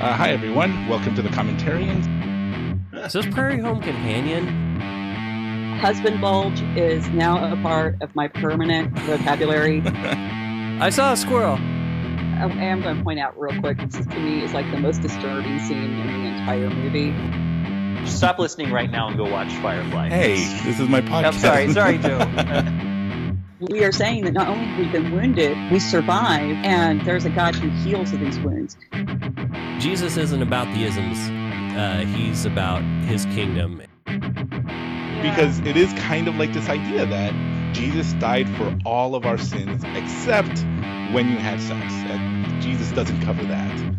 Uh, hi, everyone. Welcome to the Commentarians. Is this Prairie Home Companion? Husband bulge is now a part of my permanent vocabulary. I saw a squirrel. I am going to point out real quick. This is, to me is like the most disturbing scene in the entire movie. Stop listening right now and go watch Firefly. Hey, this is my podcast. I'm sorry, sorry, Joe. We are saying that not only have we been wounded, we survive, and there's a God who heals of these wounds. Jesus isn't about the isms. Uh, he's about his kingdom. because it is kind of like this idea that Jesus died for all of our sins except when you had sex. And Jesus doesn't cover that.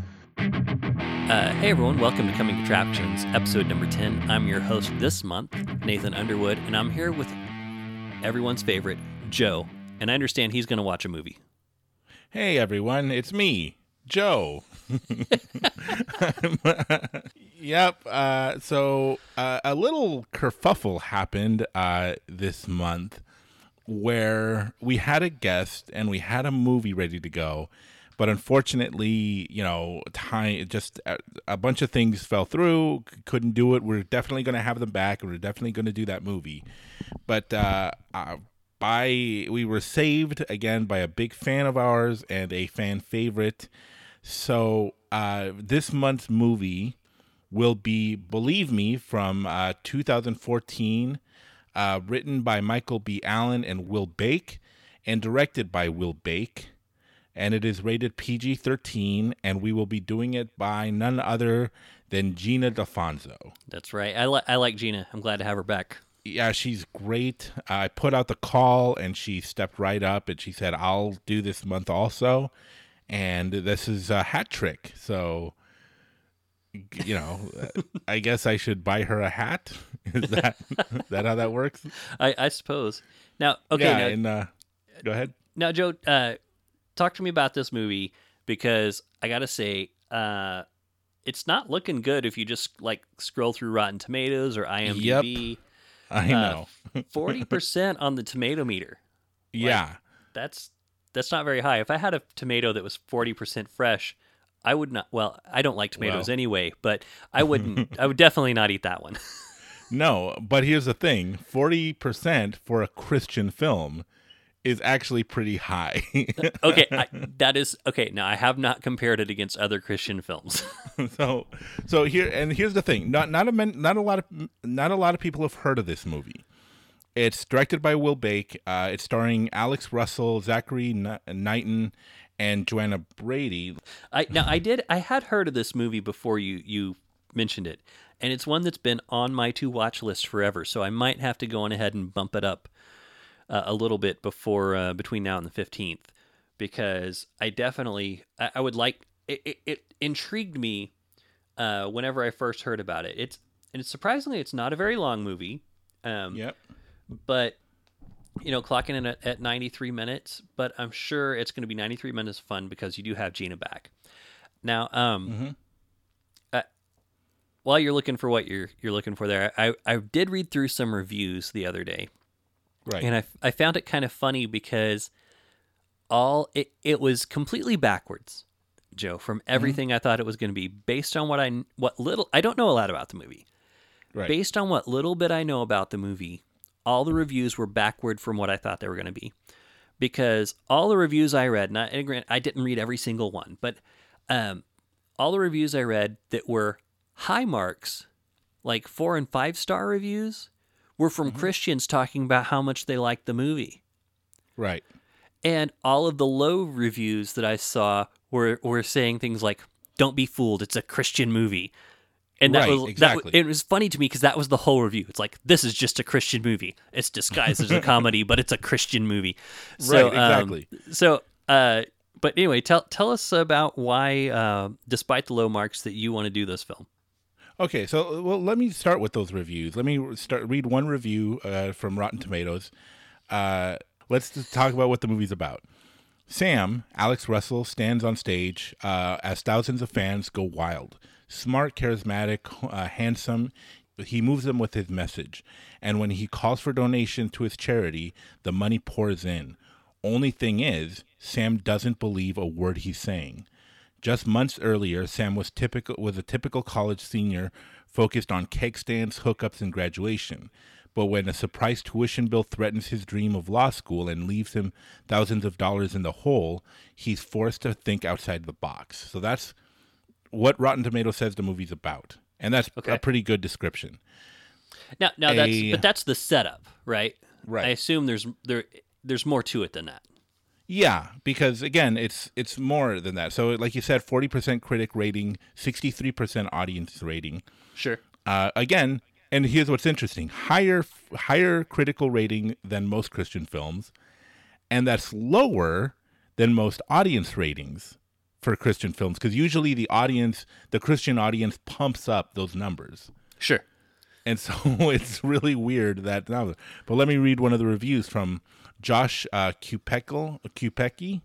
Uh, hey everyone, welcome to Coming Attractions, episode number 10. I'm your host this month, Nathan Underwood, and I'm here with everyone's favorite, Joe. And I understand he's going to watch a movie. Hey, everyone, it's me, Joe. yep. Uh, so uh, a little kerfuffle happened uh, this month where we had a guest and we had a movie ready to go. But unfortunately, you know, time just a, a bunch of things fell through. Couldn't do it. We're definitely going to have them back. We're definitely going to do that movie. But uh, uh, by we were saved again by a big fan of ours and a fan favorite. So uh, this month's movie will be Believe Me from uh, 2014, uh, written by Michael B. Allen and Will Bakke, and directed by Will Bakke. And it is rated PG 13, and we will be doing it by none other than Gina D'Afonso. That's right. I, li- I like Gina. I'm glad to have her back. yeah, she's great. I put out the call and she stepped right up and she said, I'll do this month also. And this is a hat trick. So, you know, I guess I should buy her a hat. Is that, that how that works? I, I suppose. Now, okay, yeah. now, and uh, go ahead. now, Joe, uh, talk to me about this movie because I got to say, uh, it's not looking good if you just like scroll through Rotten Tomatoes or IMDb. I Uh, know. Forty percent on the tomato meter. yeah. That's that's not very high. If I had a tomato that was forty percent fresh, I would not. Well, I don't like tomatoes Well. anyway, but I wouldn't. I would definitely not eat that one. No, but here's the thing 40% for a Christian film is actually pretty high. okay, I, that is okay. Now I have not compared it against other Christian films. so so here and here's the thing not not a men, not a lot of not a lot of people have heard of this movie it's directed by will bakke uh, it's starring alex russell zachary Kn- knighton and johanna braddy I now I did. I had heard of this movie before you you mentioned it, and it's one that's been on my to watch list forever. So I might have to go on ahead and bump it up uh, a little bit before uh, between now and the fifteenth, because I definitely I, I would like it, it. It intrigued me uh, whenever I first heard about it. It's and it's surprisingly it's not a very long movie. Um, yep but you know, clocking in at, at 93 minutes, but I'm sure it's going to be 93 minutes of fun because you do have Gina back. Now, um, Mhm. uh, while you're looking for what you're you're looking for there, I I did read through some reviews the other day, right and I I found it kind of funny because all it it was completely backwards, Joe, from everything I thought it was going to be based on what I what little I don't know a lot about the movie. right Based on what little bit I know about the movie, all the reviews were backward from what I thought they were going to be. Because all the reviews I read, not and I didn't read every single one, but um, all the reviews I read that were high marks, like four and five star reviews, were from Christians talking about how much they liked the movie. right And all of the low reviews that I saw were were saying things like, "Don't be fooled, it's a Christian movie." And that Right, was exactly. w- it was funny to me because that was the whole review. It's like this is just a Christian movie. It's disguised as a comedy, but it's a Christian movie. So, Right, exactly. Um, so, uh, but anyway, tell tell us about why, uh, despite the low marks, that you want to do this film. Okay, so well, let me start with those reviews. Let me start read one review uh, from Rotten Tomatoes. Uh, let's just talk about what the movie's about. Sam, Alex Russell, stands on stage uh, as thousands of fans go wild. Smart, charismatic, uh, handsome, he moves them with his message. And when he calls for donations to his charity, the money pours in. Only thing is, Sam doesn't believe a word he's saying. Just months earlier, Sam was typical was a typical college senior focused on keg stands, hookups, and graduation. But when a surprise tuition bill threatens his dream of law school and leaves him thousands of dollars in the hole, he's forced to think outside the box. So that's what Rotten Tomato says the movie's about. And that's Okay. a pretty good description. Now, now that's but that's the setup, right? Right. I assume there's there there's more to it than that. Yeah, because again, it's it's more than that. So, like you said, forty percent critic rating, sixty three percent audience rating. Sure. Uh, again, and here's what's interesting: higher higher critical rating than most Christian films, and that's lower than most audience ratings for Christian films. Because usually the audience, the Christian audience, pumps up those numbers. Sure. And so it's really weird that now. But let me read one of the reviews from Josh uh, Kupecki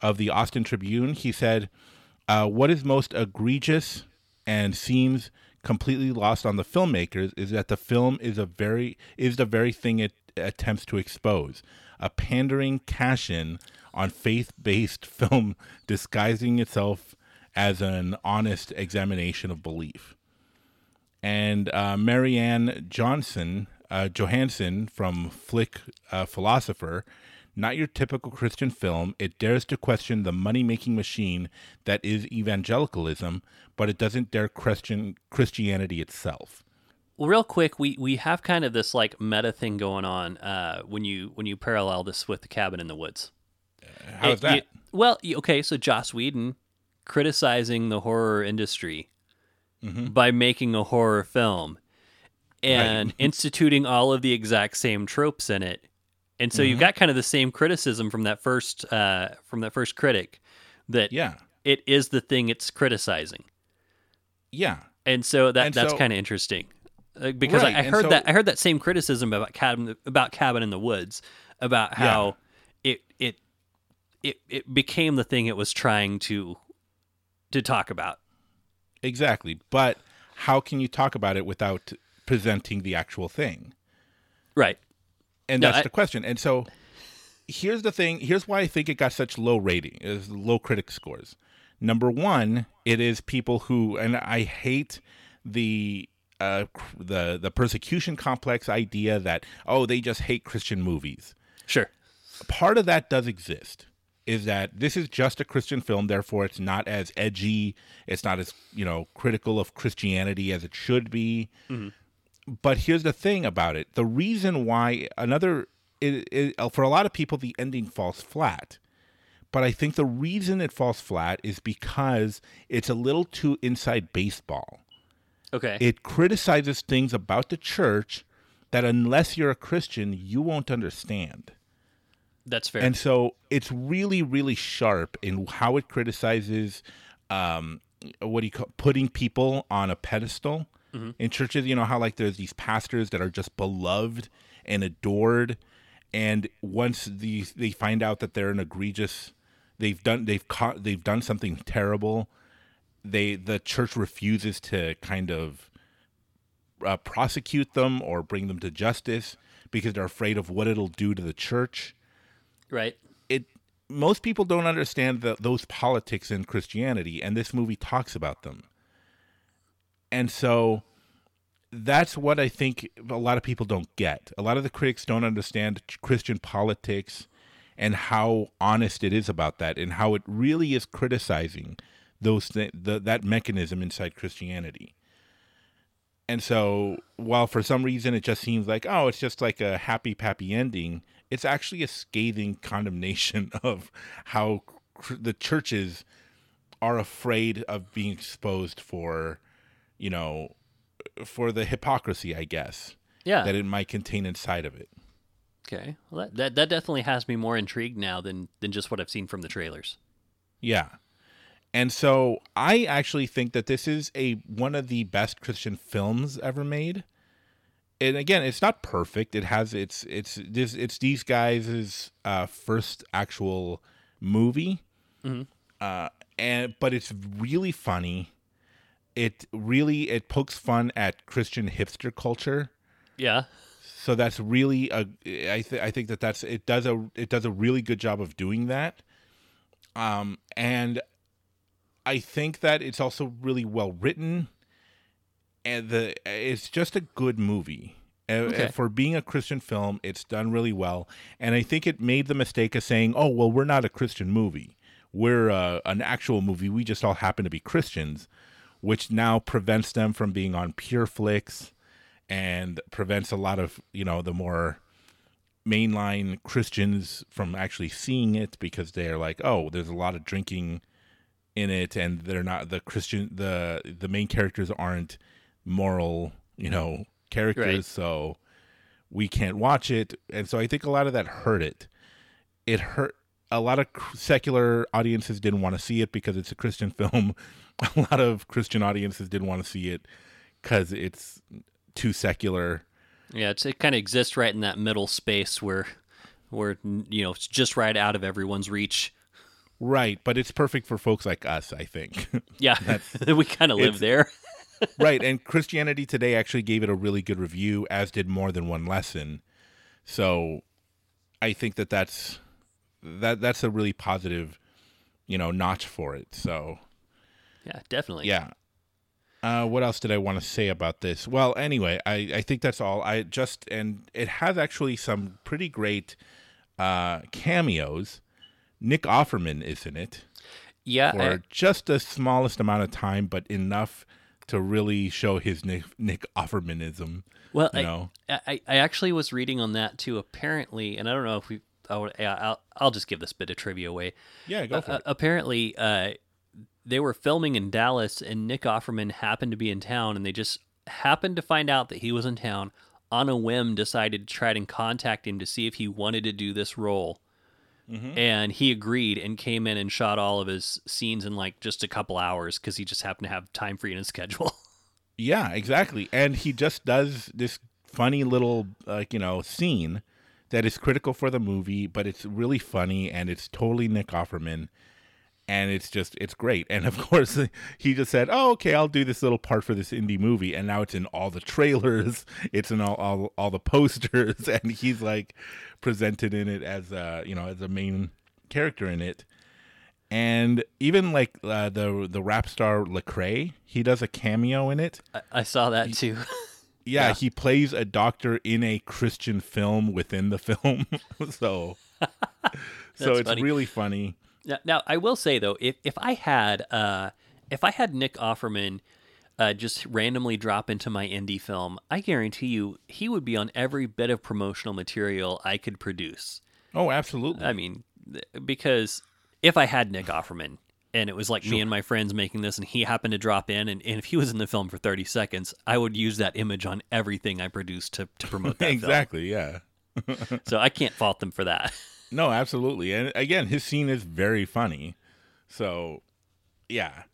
of the Austin Tribune. He said, uh, "What is most egregious and seems completely lost on the filmmakers is that the film is a very is the very thing it attempts to expose: a pandering cash-in on faith-based film disguising itself as an honest examination of belief." and uh, Marianne Johnson uh, Johansson from Flick uh, Philosopher. Not your typical Christian film. It dares to question the money making machine that is evangelicalism, but it doesn't dare question Christianity itself. Real quick, we we have kind of this like meta thing going on uh, when you when you parallel this with the cabin in the woods. How's It- that? well, okay, so Joss Whedon criticizing the horror industry Mm-hmm. by making a horror film and instituting all of the exact same tropes in it. And so Mm-hmm. you've got kind of the same criticism from that first uh, from that first critic that yeah, it is the thing it's criticizing. yeah, And so that And that's so- kind of interesting. Uh, because Right, I, I heard so- that I heard that same criticism about cabin about cabin in the woods about how it it it it became the thing it was trying to to talk about. exactly. But how can you talk about it without presenting the actual thing? Right. and No, that's I- the question. And so here's the thing. Here's why I think it got such low rating, is low critic scores. Number one, it is people who, and I hate the uh, the the persecution complex idea that oh they just hate Christian movies. Sure. Part of that does exist. Is that this is just a Christian film, therefore it's not as edgy, it's not as you know critical of Christianity as it should be. Mm-hmm. But here's the thing about it. The reason why another it, it, uh, for a lot of people the ending falls flat. But i think the reason it falls flat is because it's a little too inside baseball. Okay. it criticizes things about the church that unless you're a christian you won't understand that's fair. and so it's really, really sharp in how it criticizes, um, what do you call putting people on a pedestal in churches. You know how like there's these pastors that are just beloved and adored, and once these they find out that they're an egregious, they've done they've caught they've done something terrible, they the church refuses to kind of uh, prosecute them or bring them to justice because they're afraid of what it'll do to the church right. it most people don't understand the, those politics in Christianity, and this movie talks about them. And so that's what I think a lot of people don't get. A lot of the critics don't understand Christian politics and how honest it is about that, and how it really is criticizing those th- the, that mechanism inside Christianity. And so, while for some reason it just seems like, oh, it's just like a happy, pappy ending, it's actually a scathing condemnation of how cr- the churches are afraid of being exposed for, you know, for the hypocrisy, I guess, Yeah. that it might contain inside of it. okay. Well, that, that that definitely has me more intrigued now than than just what I've seen from the trailers. Yeah. And so I actually think that this is a one of the best Christian films ever made. And again, it's not perfect. It has it's it's this it's these guys' uh, first actual movie, uh, and but it's really funny. It really it pokes fun at Christian hipster culture Yeah. so that's really a I, th- I think that that's it does a it does a really good job of doing that um and I think that it's also really well written, and the it's just a good movie. Uh, Okay. For being a Christian film, it's done really well, and I think it made the mistake of saying, "Oh, well, we're not a Christian movie. We're uh, an actual movie. We just all happen to be Christians," which now prevents them from being on Pure Flix, and prevents a lot of you know the more mainline Christians from actually seeing it because they're like, "Oh, there's a lot of drinking." in it and they're not the christian the the main characters aren't moral you know characters Right. so we can't watch it and so i think a lot of that hurt it it hurt a lot of secular audiences didn't want to see it because it's a christian film a lot of christian audiences didn't want to see it because it's too secular Yeah, it's, it kind of exists right in that middle space where, where you know, it's just right out of everyone's reach. right but it's perfect for folks like us i think Yeah, we kind of live there. Right and christianity today actually gave it a really good review as did more than one lesson so i think that that's that that's a really positive you know notch for it so Yeah, definitely. yeah uh, what else did I want to say about this? Well, anyway, I, I think that's all. I just and it has actually some pretty great uh, cameos. Nick Offerman is in it yeah. for I- just the smallest amount of time, but enough to really show his Nick, Nick Offermanism. well, you I, know, I, I actually was reading on that too. Apparently, and I don't know if we. I would, I'll I'll just give this bit of trivia away. yeah, go for Uh, it. apparently, uh, they were filming in Dallas, and Nick Offerman happened to be in town, and they just happened to find out that he was in town. On a whim, decided to try and contact him to see if he wanted to do this role, Mm-hmm. and he agreed and came in and shot all of his scenes in like just a couple hours because he just happened to have time free in his schedule. Yeah, exactly. And he just does this funny little like, you know, scene that is critical for the movie, but it's really funny and it's totally Nick Offerman and it's just it's great. And of course, he just said, "Oh, okay, I'll do this little part for this indie movie." And now it's in all the trailers, it's in all all, all the posters and he's like presented in it as a, you know, as a main character in it. And even like uh, the the rap star Lecrae, he does a cameo in it. I, I saw that too. Yeah, Yeah. he plays a doctor in a Christian film within the film. so so it's funny. really funny. Now, now I will say though, if if I had uh, if I had Nick Offerman uh, just randomly drop into my indie film, I guarantee you he would be on every bit of promotional material I could produce. Oh, absolutely. I mean, because if I had Nick Offerman and it was like me and my friends making this, and he happened to drop in, and, and if he was in the film for thirty seconds, I would use that image on everything I produced to to promote that exactly, yeah. So I can't fault them for that. No, absolutely. And again, his scene is very funny. So, yeah.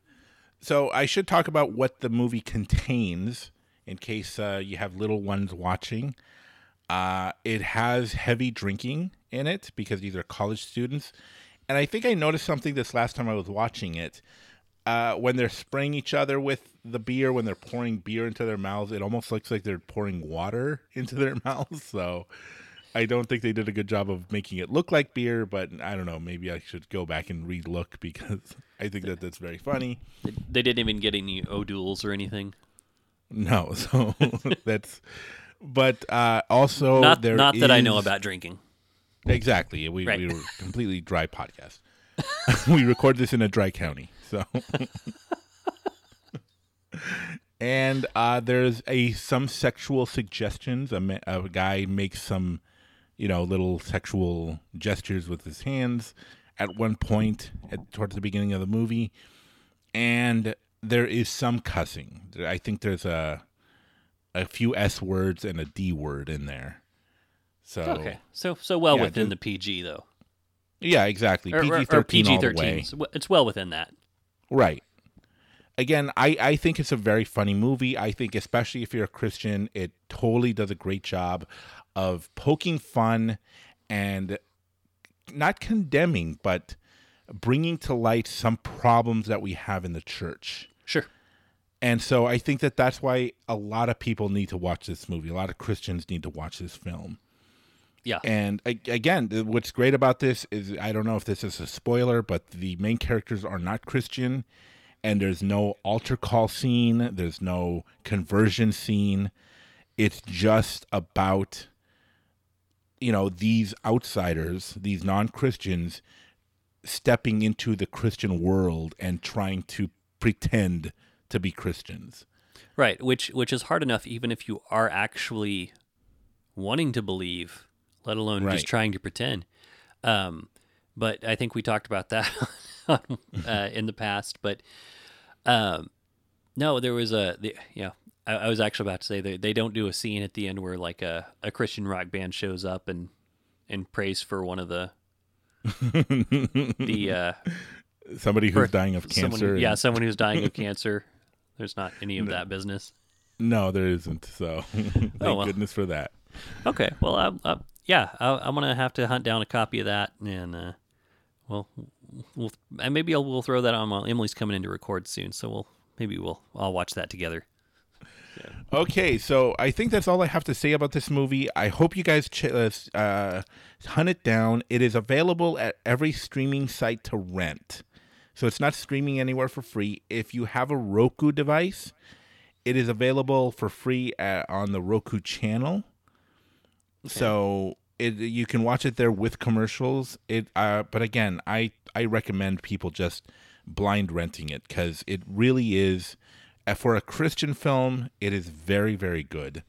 So, I should talk about what the movie contains in case uh, you have little ones watching. Uh, it has heavy drinking in it because these are college students. And I think I noticed something this last time I was watching it. Uh, when they're spraying each other with the beer, when they're pouring beer into their mouths, it almost looks like they're pouring water into their mouths. So, I don't think they did a good job of making it look like beer, but I don't know. Maybe I should go back and relook because I think that that's very funny. They, didn't even get any O'Douls or anything. No, so that's. But uh, also, not there not that I know about drinking. Exactly, we Right. we were completely dry podcast. we record this in a dry county, so. and uh, there's a some sexual suggestions. A, a guy makes some, you know, little sexual gestures with his hands at one point at towards the beginning of the movie, and there is some cussing. I think there's a a few s words and a d word in there. So Okay, so so well Yeah, within the- the PG though, yeah, exactly. PG thirteen PG thirteen. It's well within that. Right. Again, I, I think it's a very funny movie. I think, especially if you're a Christian, it totally does a great job of poking fun and not condemning, but bringing to light some problems that we have in the church. Sure. And so I think that that's why a lot of people need to watch this movie. A lot of Christians need to watch this film. Yeah. And again, what's great about this is I don't know if this is a spoiler, but the main characters are not Christian, and there's no altar call scene, there's no conversion scene. It's just about you know these outsiders, these non-Christians stepping into the Christian world and trying to pretend to be Christians. Right, which which is hard enough even if you are actually wanting to believe, let alone Right. just trying to pretend. Um, but I think we talked about that uh, in the past. But um, no, there was a the, know I, I was actually about to say they they don't do a scene at the end where like a, a Christian rock band shows up and and prays for one of the the uh, Somebody who's for dying of someone cancer. who- yeah, someone who's dying of cancer. There's not any of that business. No, there isn't. So thank Oh, well. goodness for that. Okay. Well, I, I, yeah, I, I'm gonna have to hunt down a copy of that, and uh, well, we'll and maybe I'll, we'll throw that on while Emily's coming in to record soon. So we'll maybe we'll I'll watch that together. Okay, so I think that's all I have to say about this movie. I hope you guys ch- uh, uh, hunt it down. It is available at every streaming site to rent. So it's not streaming anywhere for free. If you have a Roku device, it is available for free at, on the Roku channel. So it, you can watch it there with commercials. It, uh, but again, I I recommend people just blind renting it because it really is for a Christian film. It is very very good.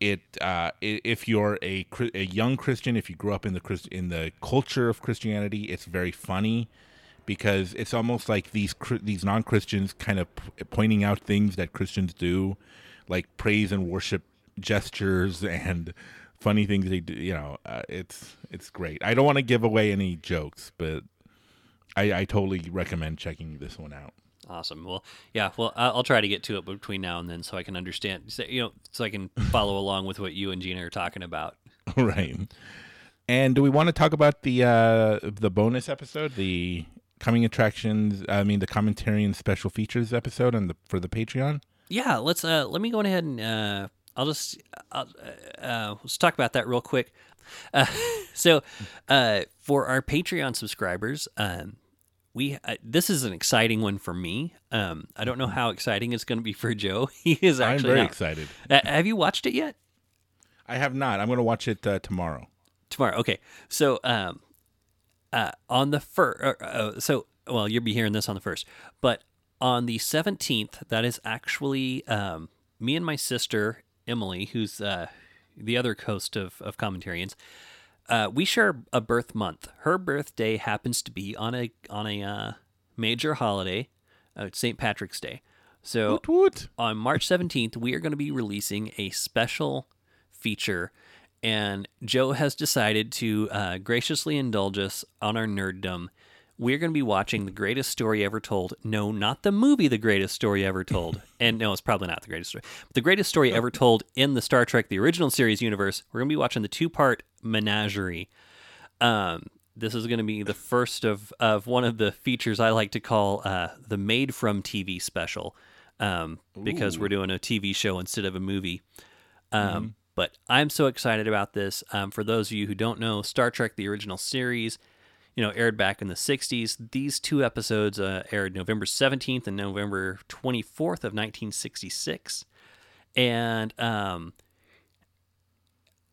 It uh, if you're a a young Christian, if you grew up in the Christ- in the culture of Christianity, it's very funny because it's almost like these these non Christians kind of pointing out things that Christians do, like praise and worship gestures and funny things they do. You know, uh, it's it's great. I don't want to give away any jokes, but I, I totally recommend checking this one out. Awesome. Well, yeah. Well, I'll, try to get to it between now and then, so I can understand. So, you know, so I can follow along with what you and Gina are talking about. right. And do we want to talk about the uh, the bonus episode, the coming attractions? I mean, the commentary and special features episode, and the for the Patreon. Yeah, let's uh let me go ahead and uh I'll just I'll, uh, uh let's talk about that real quick. Uh, so uh for our Patreon subscribers, um we uh, this is an exciting one for me. Um I don't know how exciting it's going to be for Joe. He is actually I'm very not- excited. Uh, have you watched it yet? I have not. I'm going to watch it uh, tomorrow. tomorrow. Okay, so um, uh, on the first, uh, uh, so well, you'll be hearing this on the first, but on the seventeenth, that is actually um, me and my sister Emily, who's uh, the other host of of commentarians. Uh, we share a birth month. Her birthday happens to be on a on a uh, major holiday, uh, St. Patrick's Day. So Woot woot. on March 17th, we are going to be releasing a special feature, and Joe has decided to uh, graciously indulge us on our nerddom. We're going to be watching The Greatest Story Ever Told. No, not the movie The Greatest Story Ever Told. and no, it's probably not The Greatest Story. But The Greatest Story Ever Told in the Star Trek, the original series universe. We're going to be watching the two part menagerie. Um, this is going to be the first of, of one of the features I like to call uh, the Made from TV special um, because we're doing a TV show instead of a movie. Um, But I'm so excited about this. Um, for those of you who don't know, Star Trek, the original series, you know, aired back in the 60s. These two episodes uh, aired November 17th and November 24th of 1966. And um,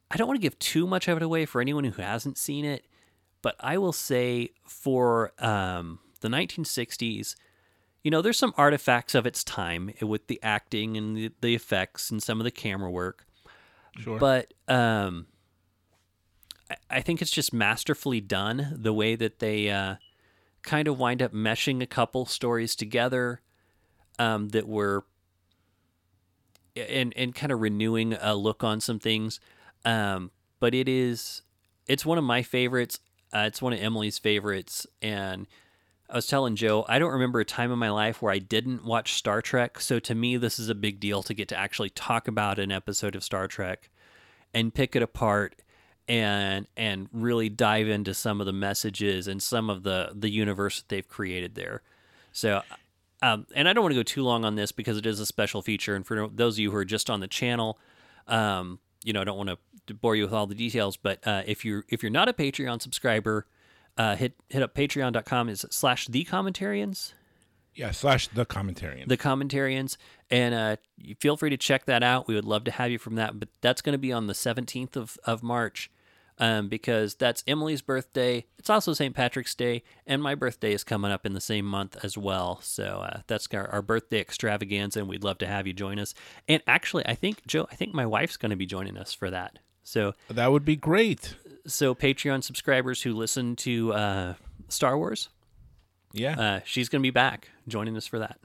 I don't want to give too much of it away for anyone who hasn't seen it, but I will say for um, the 1960s, you know, there's some artifacts of its time with the acting and the, the effects and some of the camera work. Sure. But um, I, think it's just masterfully done the way that they uh, kind of wind up meshing a couple stories together um, that were and and kind of renewing a look on some things. Um, but it is it's one of my favorites. Uh, it's one of Emily's favorites, and I was telling Joe I don't remember a time in my life where I didn't watch Star Trek. So to me, this is a big deal to get to actually talk about an episode of Star Trek and pick it apart and and really dive into some of the messages and some of the the universe that they've created there. So um, and I don't want to go too long on this because it is a special feature. And for those of you who are just on the channel, um, you know, I don't want to bore you with all the details. But uh, if you're if you're not a Patreon subscriber, uh, hit hit up patreon.com is slash the commentarians. Yeah, slash the commentarian. the commentarians, and uh, you feel free to check that out. We would love to have you from that, but that's going to be on the 17th of, of March um, because that's Emily's birthday. It's also St. Patrick's Day, and my birthday is coming up in the same month as well. So uh, that's our, our birthday extravaganza, and we'd love to have you join us. And actually, I think, Joe, I think my wife's going to be joining us for that. So, that would be great. so Patreon subscribers who listen to uh, Star Wars, Yeah. uh, she's going to be back joining us for that.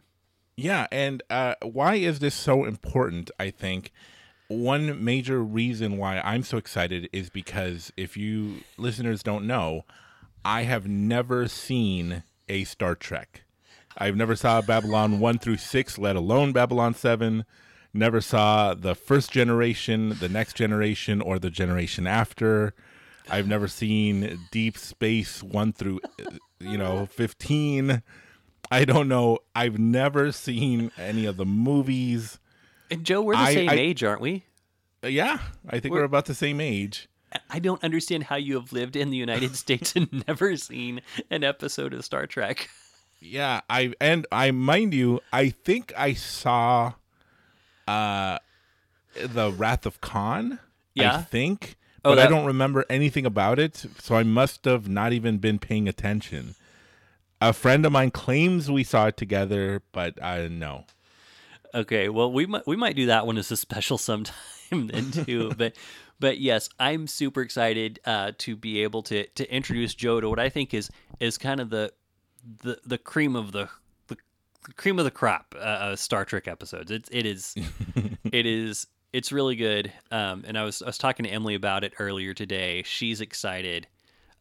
Yeah, and uh, why is this so important? I think one major reason why I'm so excited is because if you listeners don't know, I have never seen a Star Trek. I've never saw Babylon 1 through 6, let alone Babylon 7. Never saw the first generation, the next generation, or the generation after. I've never seen Deep Space 1 through, you know, 15. I don't know. I've never seen any of the movies. And Joe, we're the I- same I- age, aren't we? Uh, Yeah, I think we're, We're- about the same age. I don't understand how you have lived in the United States and never seen an episode of Star Trek. Yeah, I and I mind you, I think I saw uh the Wrath of Khan. Yeah? I think. Oh, But I don't remember anything about it, so I must have not even been paying attention. A friend of mine claims we saw it together, but I no. Okay, well we might we might do that one as a special sometime then too. but but yes, I'm super excited uh, to be able to to introduce Joe to what I think is is kind of the the the cream of the the cream of the crop uh, uh, Star Trek episodes. It it is it is it's really good. Um, and I was I was talking to Emily about it earlier today. She's excited.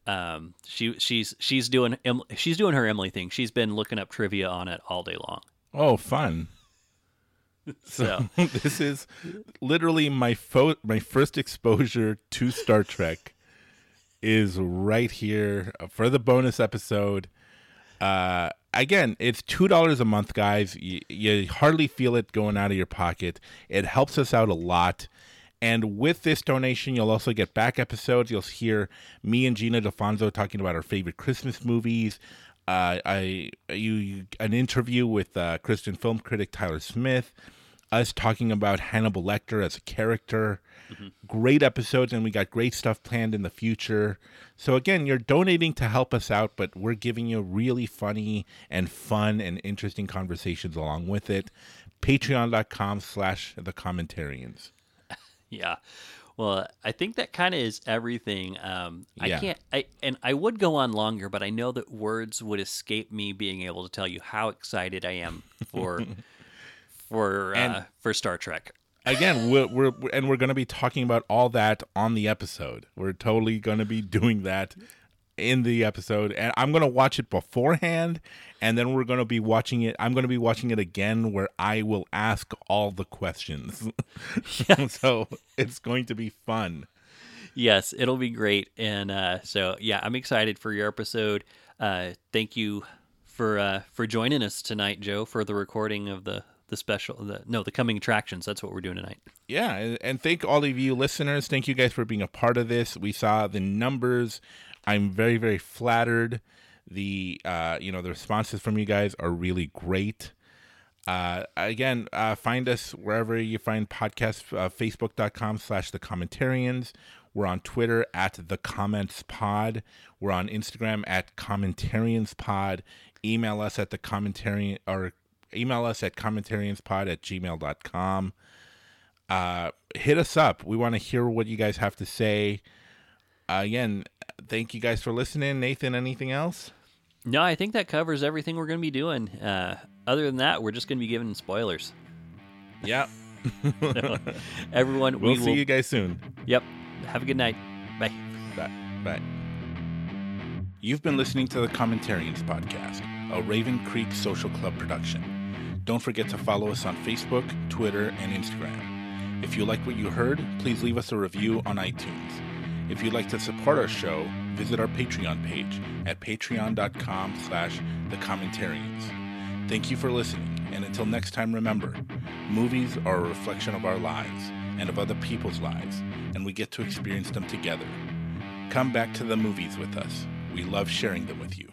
Um, she she's she's doing she's doing her Emily thing. She's been looking up trivia on it all day long. Oh, fun. So this is literally my fo- my first exposure to Star Trek is right here for the bonus episode. Uh, again, it's two dollars a month, guys. You, you hardly feel it going out of your pocket. It helps us out a lot. And with this donation, you'll also get back episodes. You'll hear me and Gina Defonso talking about our favorite Christmas movies. Uh, I you, you an interview with uh, Christian film critic Tyler Smith. Us talking about Hannibal Lecter as a character. Great episodes, and we got great stuff planned in the future. So again, you're donating to help us out, but we're giving you really funny and fun and interesting conversations along with it. Patreon.com slash the commentarians. Yeah. Well, I think that kind of is everything. Um, I Yeah. can't, I and I would go on longer, but I know that words would escape me being able to tell you how excited I am for for uh, for Star Trek. again we're, we're and we're going to be talking about all that on the episode we're totally going to be doing that in the episode and i'm going to watch it beforehand and then we're going to be watching it i'm going to be watching it again where i will ask all the questions so it's going to be fun Yes, it'll be great, and uh, so yeah, I'm excited for your episode. Uh, thank you for uh, for joining us tonight, Joe, for the recording of the the special, the no, the coming attractions. That's what we're doing tonight. yeah and thank all of you listeners thank you guys for being a part of this we saw the numbers i'm very very flattered. The uh you know the responses from you guys are really great. Uh again uh find us wherever you find podcasts uh, facebook.com slash the commentarians. We're on twitter at the comments pod. We're on instagram at commentarians pod. Email us at the commentarian or email us at commentarianspod at gmail.com uh, hit us up. We want to hear what you guys have to say. Uh, again, thank you guys for listening. Nathan, anything else? No, I think that covers everything we're going to be doing. Uh, other than that, we're just going to be giving spoilers. Yeah. Everyone, We'll we see will. you guys soon. Yep. Have a good night. Bye. Bye. Bye. You've been listening to the Commentarians Podcast, a Raven Creek Social Club production. Don't forget to follow us on Facebook, Twitter, and Instagram. If you like what you heard, please leave us a review on iTunes. If you'd like to support our show, visit our Patreon page at patreon.com slash the commentarians. Thank you for listening, and until next time, remember, movies are a reflection of our lives and of other people's lives, and we get to experience them together. Come back to the movies with us. We love sharing them with you.